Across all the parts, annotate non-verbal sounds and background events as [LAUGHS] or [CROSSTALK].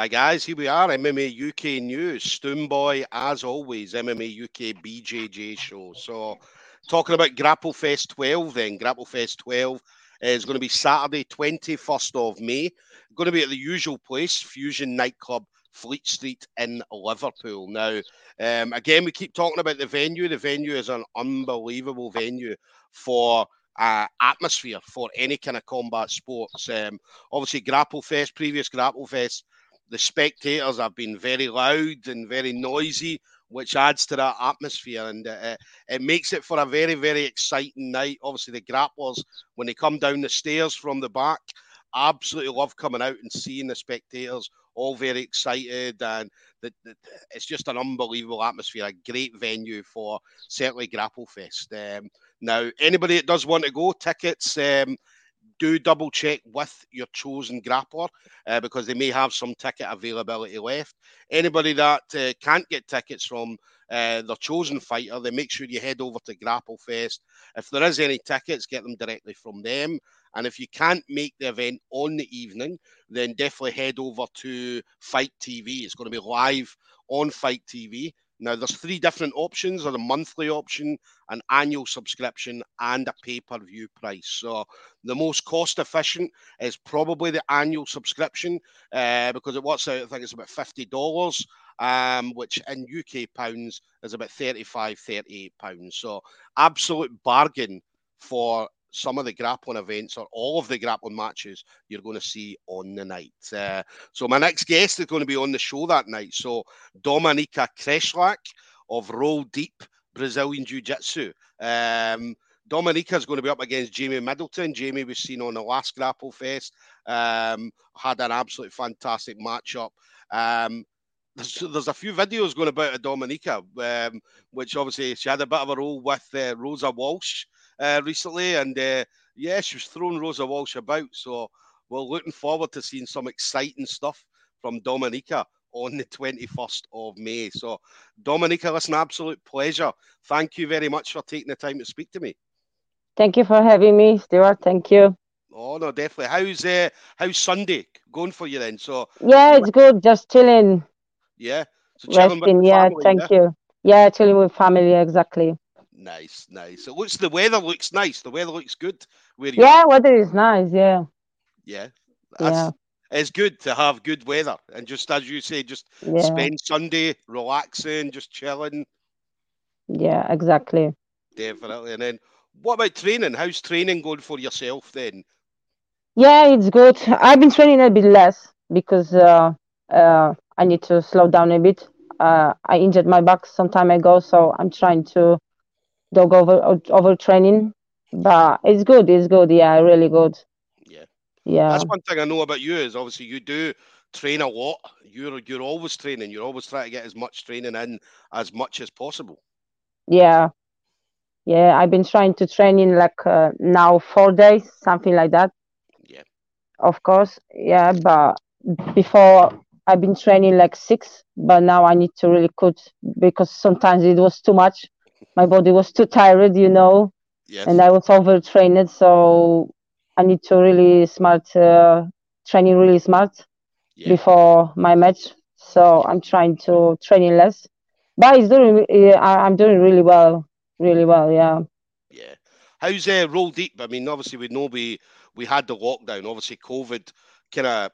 Hi guys, here we are, MMA UK News. Stoomboy, as always, MMA UK BJJ show. So, talking about Grapple Fest 12, then Grapple Fest 12 is going to be Saturday, 21st of May. Going to be at the usual place, Fusion Nightclub, Fleet Street in Liverpool. Now, um, again, we keep talking about the venue. The venue is an unbelievable venue for uh, atmosphere for any kind of combat sports. Um, obviously, Grapple Fest, previous Grapple Fest the spectators have been very loud and very noisy, which adds to that atmosphere and uh, it makes it for a very, very exciting night. Obviously, the grapplers, when they come down the stairs from the back, absolutely love coming out and seeing the spectators all very excited and the, the, it's just an unbelievable atmosphere a great venue for certainly grapple fest um, now anybody that does want to go tickets um, do double check with your chosen grappler uh, because they may have some ticket availability left. Anybody that uh, can't get tickets from uh, their chosen fighter, then make sure you head over to Grapple Fest. If there is any tickets, get them directly from them. And if you can't make the event on the evening, then definitely head over to FITE TV. It's going to be live on FITE TV. Now, there's three different options: there's a monthly option, an annual subscription, and a pay-per-view price. So, the most cost-efficient is probably the annual subscription uh, because it works out. I think it's about fifty dollars, um, which in UK pounds is about 35, 38 pounds. So, absolute bargain for some of the grappling events or all of the grappling matches you're going to see on the night. Uh, so my next guest is going to be on the show that night. So Dominika Kreslak of Roll Deep Brazilian Jiu Jitsu. Um, Dominika is going to be up against Jamie Middleton. Jamie was seen on the last Grapple Fest. Um, had an absolutely fantastic matchup. Um, there's, there's, a few videos going about a Dominika, um, which obviously she had a bit of a roll with uh, Rosa Walsh uh, recently, and uh, yeah, she was throwing Rosa Walsh about. So we're looking forward to seeing some exciting stuff from Dominica on the 21st of May. So, Dominika, an absolute pleasure. Thank you very much for taking the time to speak to me. Thank you for having me, Stuart. Thank you. Oh no, definitely. How's uh, how's Sunday going for you then? So yeah, it's good. Just chilling. Yeah, so resting. Yeah, family, thank yeah? you. Yeah, chilling with family. Exactly. Nice, nice. It looks the weather looks nice. The weather looks good. Where yeah, weather is nice. Yeah. Yeah. Yeah. It's good to have good weather and just as you say, just yeah. spend Sunday relaxing, just chilling. Yeah, exactly. Definitely. And then what about training? How's training going for yourself then? Yeah, it's good. I've been training a bit less because uh, uh, I need to slow down a bit. Uh, I injured my back some time ago, so I'm trying to dog over over training, but it's good. It's good. Yeah, really good. Yeah, yeah. That's one thing I know about you is obviously you do train a lot. You're you're always training. You're always trying to get as much training in as much as possible. Yeah, yeah. I've been trying to train in like uh, now four days, something like that. Yeah. Of course, yeah. But before I've been training like six, but now I need to really cut because sometimes it was too much my body was too tired, you know, yes. and I was overtrained. So I need to really smart uh, training, really smart yeah. before my match. So I'm trying to train less, but it's doing. I'm doing really well, really well. Yeah. Yeah. How's uh, roll deep? I mean, obviously we know we we had the lockdown. Obviously, COVID kind of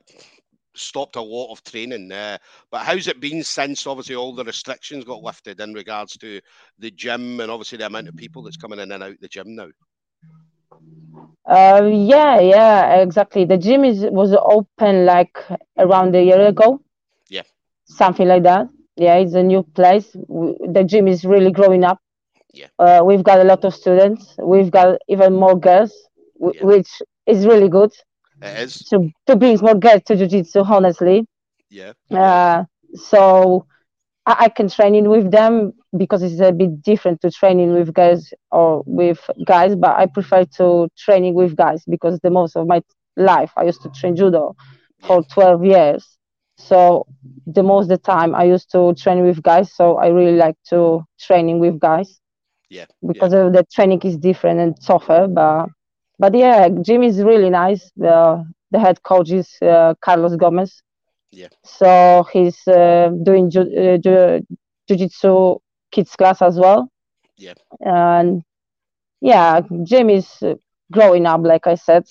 stopped a lot of training. Uh, but how's it been since obviously all the restrictions got lifted in regards to the gym and obviously the amount of people that's coming in and out the gym now? Uh, yeah, yeah, exactly. The gym is was open like around a year ago. Yeah, something like that. Yeah, it's a new place. The gym is really growing up. Yeah, uh, we've got a lot of students. We've got even more girls, w- yeah. which is really good. It is. To, to bring more girls to jiu-jitsu, honestly. Yeah. Uh, so I, I can train in with them because it's a bit different to training with girls or with guys, but I prefer to training with guys because the most of my life I used to train judo for 12 years. So the most of the time I used to train with guys. So I really like to training with guys. Yeah. Because yeah. the training is different and tougher, but but yeah, gym is really nice. The the head coach is uh, Carlos Gomez. Yeah. So he's uh, doing ju- uh, ju- jiu-jitsu kids class as well. Yeah. And yeah, gym is growing up, like I said.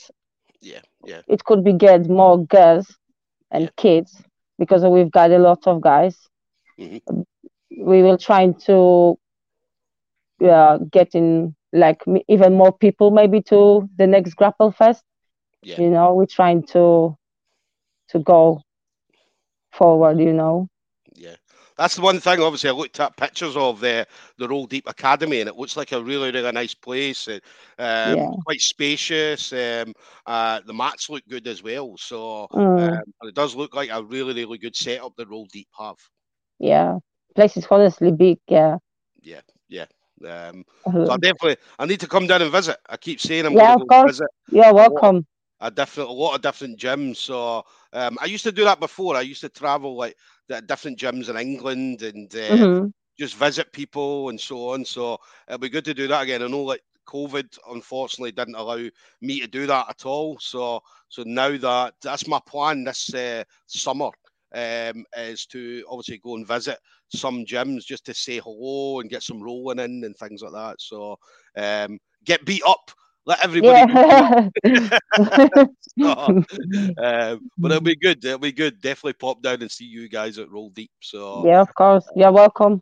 Yeah, yeah. It could be get more girls and Yeah. kids because we've got a lot of guys. Mhm. We will try to uh, get in like even more people maybe to the next grapple fest. Yeah. You know, we're trying to to go forward. You know. Yeah, that's the one thing. Obviously, I looked at pictures of the the Roll Deep Academy, and it looks like a really, really nice place. Um, Yeah. Quite spacious. Um, uh, the mats look good as well. So Mm, um, it does look like a really, really good setup that Roll Deep have. yeah, place is honestly big. Yeah. Yeah, yeah. Um, so I definitely, I need to come down and visit. I keep saying I'm Yeah, going to go visit You're welcome. a different, a lot of different gyms. So um, I used to do that before. I used to travel like the different gyms in England and uh, hmm just visit people and so on. So it'll be good to do that again. I know like COVID unfortunately didn't allow me to do that at all. So so now that that's my plan this uh, summer um, is to obviously go and visit some gyms just to say hello and get some rolling in and things like that. So um, get beat up. Let everybody beat up. [LAUGHS] [LAUGHS] Um, but it'll be good. It'll be good. Definitely pop down and see you guys at Roll Deep. So yeah, of course. You're welcome.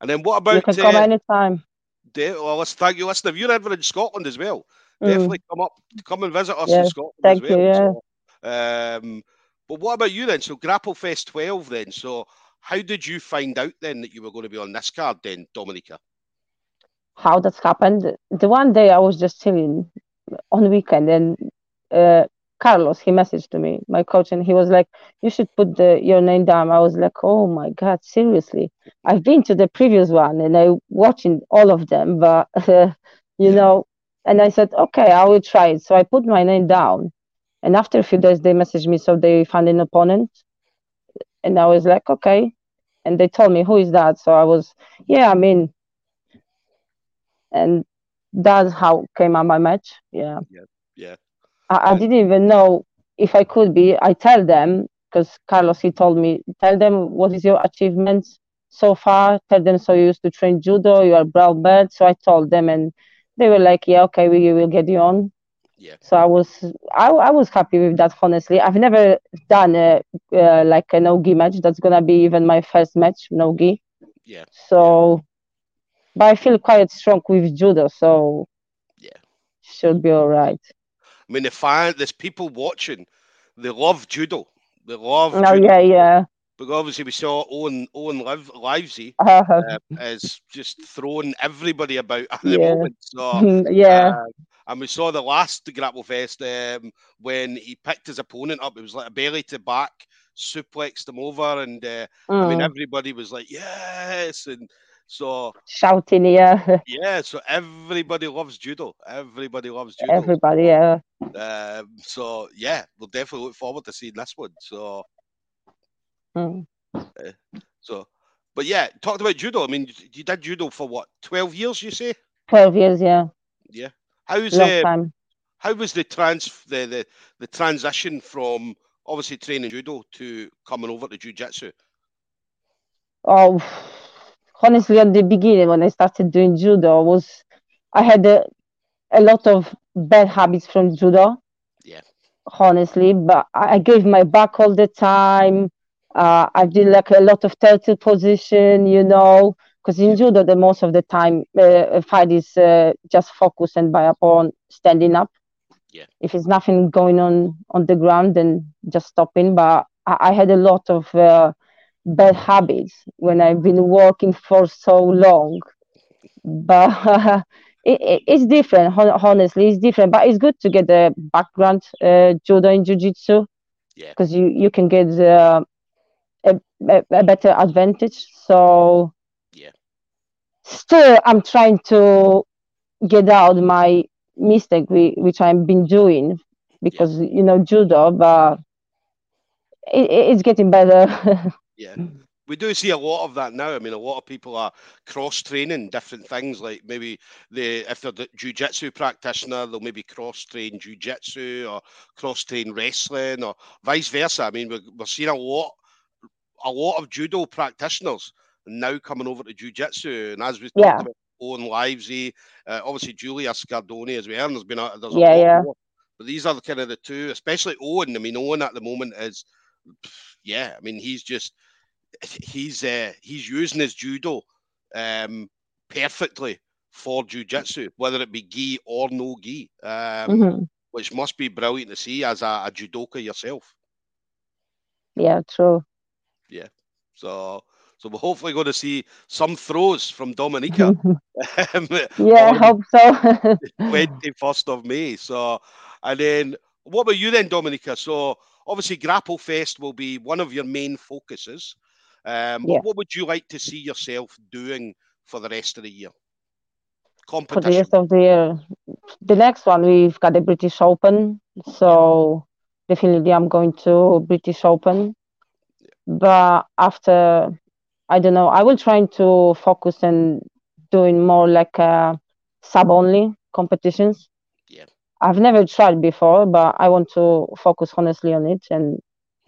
and then what about? You can come uh, anytime. De- well, let's thank you. Listen, if you're ever in Scotland as well, Mm, definitely come up, come and visit us in Yeah, Scotland thank as you, well. So, um, but what about you then? So Grapple Fest 12 then. So how did you find out then that you were going to be on this card then, Dominica? How that's happened? The one day I was just chilling on the weekend, and uh, Carlos he messaged to me, my coach, and he was like, "You should put the your name down." I was like, "Oh my god, seriously?" I've been to the previous one and I watching all of them, but uh, [LAUGHS] you Yeah. know, and I said, "Okay, I will try it." So I put my name down, and after a few days they messaged me, so they found an opponent, and I was like, "Okay," and they told me who is that, so I was, yeah, I mean, and that's how came on my match. Yeah. Yeah. I, I didn't even know if I could be. I tell them because Carlos he told me, tell them what is your achievements so far. Tell them so you used to train judo, you are brown belt. So I told them, and they were like, yeah, okay, we will get you on. Yeah. So I was I, I was happy with that. Honestly, I've never done a uh, like a no-gi match. That's gonna be even my first match no-gi. Yeah. So, but I feel quite strong with judo, so Yeah. should be all right. I mean, the fan, there's people watching. They love judo. They love Oh judo. yeah, yeah. Because obviously we saw Owen Owen Liv, Livesey Uh, uh, is just throwing everybody about at the Yeah. moment. So [LAUGHS] yeah. Um, and we saw the last Grapple Fest um, when he picked his opponent up. It was like a belly to back, suplexed him over, and uh, I mean Mm. everybody was like, "Yes!" And so Shouting, yeah. [LAUGHS] yeah, so everybody loves judo. Everybody loves judo. Everybody, yeah. Um, so yeah, we'll definitely look forward to seeing this one. So Mm. so, but yeah, talked about judo. I mean, you- did judo for what, twelve years? You say? 12 years, yeah. Yeah. How's Long uh, how was the trans the, the the transition from obviously training judo to coming over to jiu-jitsu Oh, honestly, at the beginning, when I started doing judo, I was I had a, a lot of bad habits from judo. Yeah. Honestly, but I gave my back all the time. Uh, I did like a lot of turtle position, you know, because in judo, the most of the time, uh, a fight is uh, just focus and by upon standing up. Yeah. If it's nothing going on on the ground, then just stopping. But I, I had a lot of uh, bad habits when I've been working for so long. But [LAUGHS] it, it, it's different, hon- honestly, it's different. But it's good to get the background uh, judo and jiu-jitsu Yeah. because you, you can get uh, a, better advantage. So Yeah. still, I'm trying to get out my mistake we, which I've been doing because you know judo, but it, it- it's getting better. [LAUGHS] yeah we do see a lot of that now. I mean, a lot of people are cross training different things, like maybe they, if they're the jiu-jitsu practitioner, they'll maybe cross train jiu-jitsu or cross train wrestling or vice versa. I mean, we're, we're seeing a lot, a lot of judo practitioners now coming over to jiu-jitsu, and as we Yeah. talked about Owen Livesey, uh, obviously Julia Scardoni as well. And there's been a, there's a Yeah, lot yeah. more. But these are the kind of the two, especially Owen. I mean, Owen at the moment is, yeah. I mean, he's just he's uh, he's using his judo um, perfectly for jujitsu, whether it be gi or no gi, um, Mhm. which must be brilliant to see as a, a judoka yourself. Yeah, true. So, so we're hopefully going to see some throws from Dominica [LAUGHS] [LAUGHS] um, yeah, I hope so. 21st of May. So, and then what about you then, Dominica? So, obviously, Grapple Fest will be one of your main focuses. Um, Yeah. what would you like to see yourself doing for the rest of the year? For the rest of the year, the next one we've got the British Open, so definitely I'm going to British Open. But after, I don't know, I will try to focus on doing more like uh, sub only competitions. Yeah. I've never tried before, but I want to focus honestly on it and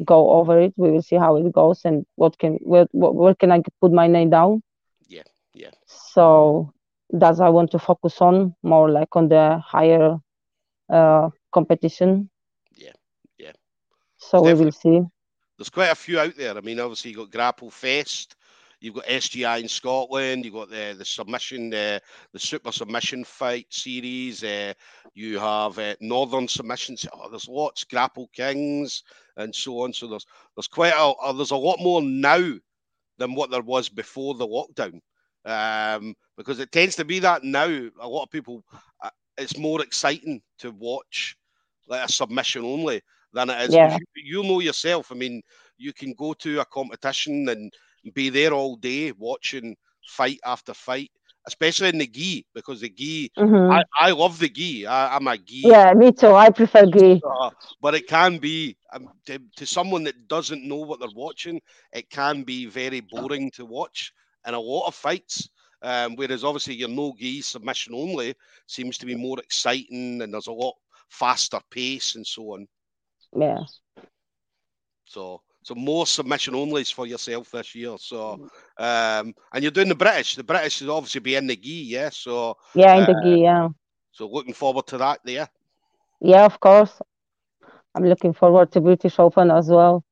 go over it. We will see how it goes and what can where what, where can I put my name down. Yeah, yeah. So that's I want to focus on more like on the higher uh, competition. Yeah, yeah. So we will see. There's quite a few out there. I mean, obviously, you've got Grapple Fest, you've got SGI in Scotland, you've got the, the submission, uh, the super submission fight series, uh, you have uh, Northern submissions. Oh, there's lots, Grapple Kings, and so on. So there's there's quite a uh, there's a lot more now than what there was before the lockdown, um, because it tends to be that now. A lot of people, uh, it's more exciting to watch like a submission only than it is. Yeah. You, you know yourself. I mean, you can go to a competition and be there all day watching fight after fight, especially in the gi because the gi. Mhm. I, I love the gi. I, I'm a gi. Yeah, me too. I prefer gi. But it can be um, to, to someone that doesn't know what they're watching. It can be very boring to watch in a lot of fights. Um, whereas obviously your no gi submission only seems to be more exciting and there's a lot faster pace and so on. Yeah. So so more submission onlys for yourself this year. So um, and you're doing the British. The British is obviously be in the gi, yeah. So Yeah, in the Uh, gi. Yeah. so looking forward to that there. Yeah, of course. I'm looking forward to British Open as well.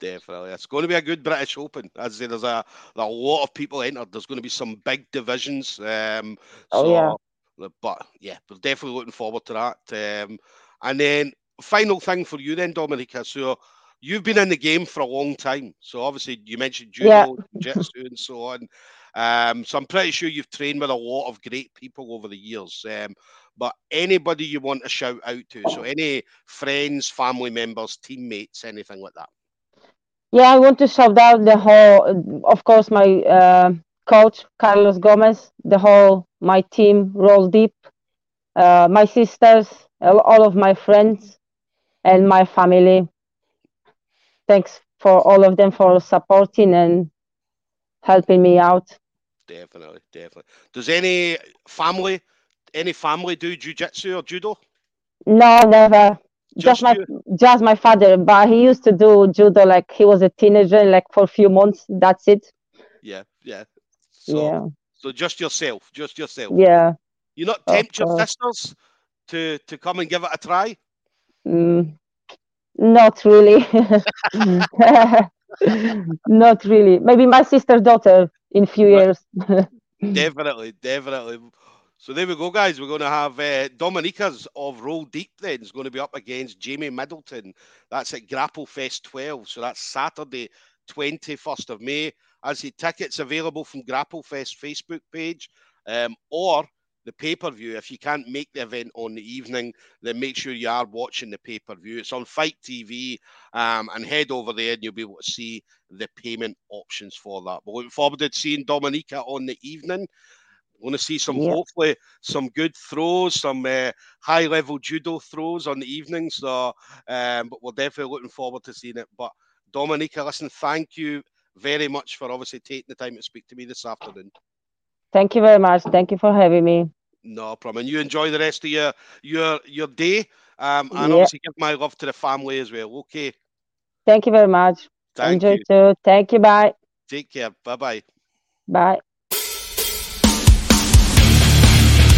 Definitely. It's going to be a good British Open. As I say, there's a, a lot of people entered. There's going to be some big divisions. Um, Oh, yeah. But yeah, we're definitely looking forward to that. Um, and then, final thing for you then, Dominica. So, you've been in the game for a long time. So, obviously, you mentioned Yeah. judo, jiu-jitsu, and so on. Um, so, I'm pretty sure you've trained with a lot of great people over the years. Um, but anybody you want to shout out to? So, any friends, family members, teammates, anything like that? Yeah, I want to shout out the whole, of course, my uh, coach Carlos Gomez, the whole my team, Roll Deep, uh, my sisters, all of my friends, and my family. Thanks for all of them for supporting and helping me out. Definitely, definitely. Does any family, any family do jujitsu or judo? No, never. Just Just my you? just my father, but he used to do judo like he was a teenager, like for a few months. That's it. Yeah, yeah. So, Yeah, so just yourself, just yourself. yeah. You not tempt your sisters to to come and give it a try? Mm, not really. [LAUGHS] Not really. Maybe my sister's daughter in few years. [LAUGHS] [LAUGHS] Definitely, definitely. So there we go, guys. We're going to have uh, Dominica's of Roll Deep then is going to be up against Jamie Middleton. That's at Grapple Fest 12. So that's Saturday, 21st of May. As the tickets available from Grapple Fest Facebook page um, or the pay per view. If you can't make the event on the evening, then make sure you are watching the pay per view. It's on FITE TV um, and head over there and you'll be able to see the payment options for that. We're looking forward to seeing Dominica on the evening. Going to see some, Yeah. hopefully, some good throws, some uh, high level judo throws on the evening. So, um, but we're definitely looking forward to seeing it. But Dominica, listen, thank you very much for obviously taking the time to speak to me this afternoon. Thank you very much. Thank you for having me. No problem. And you enjoy the rest of your your your day. Um, and Yeah. obviously give my love to the family as well. Okay. Thank you very much. Thank Enjoy you. too. Thank you. Bye. Take care. Bye bye. Bye.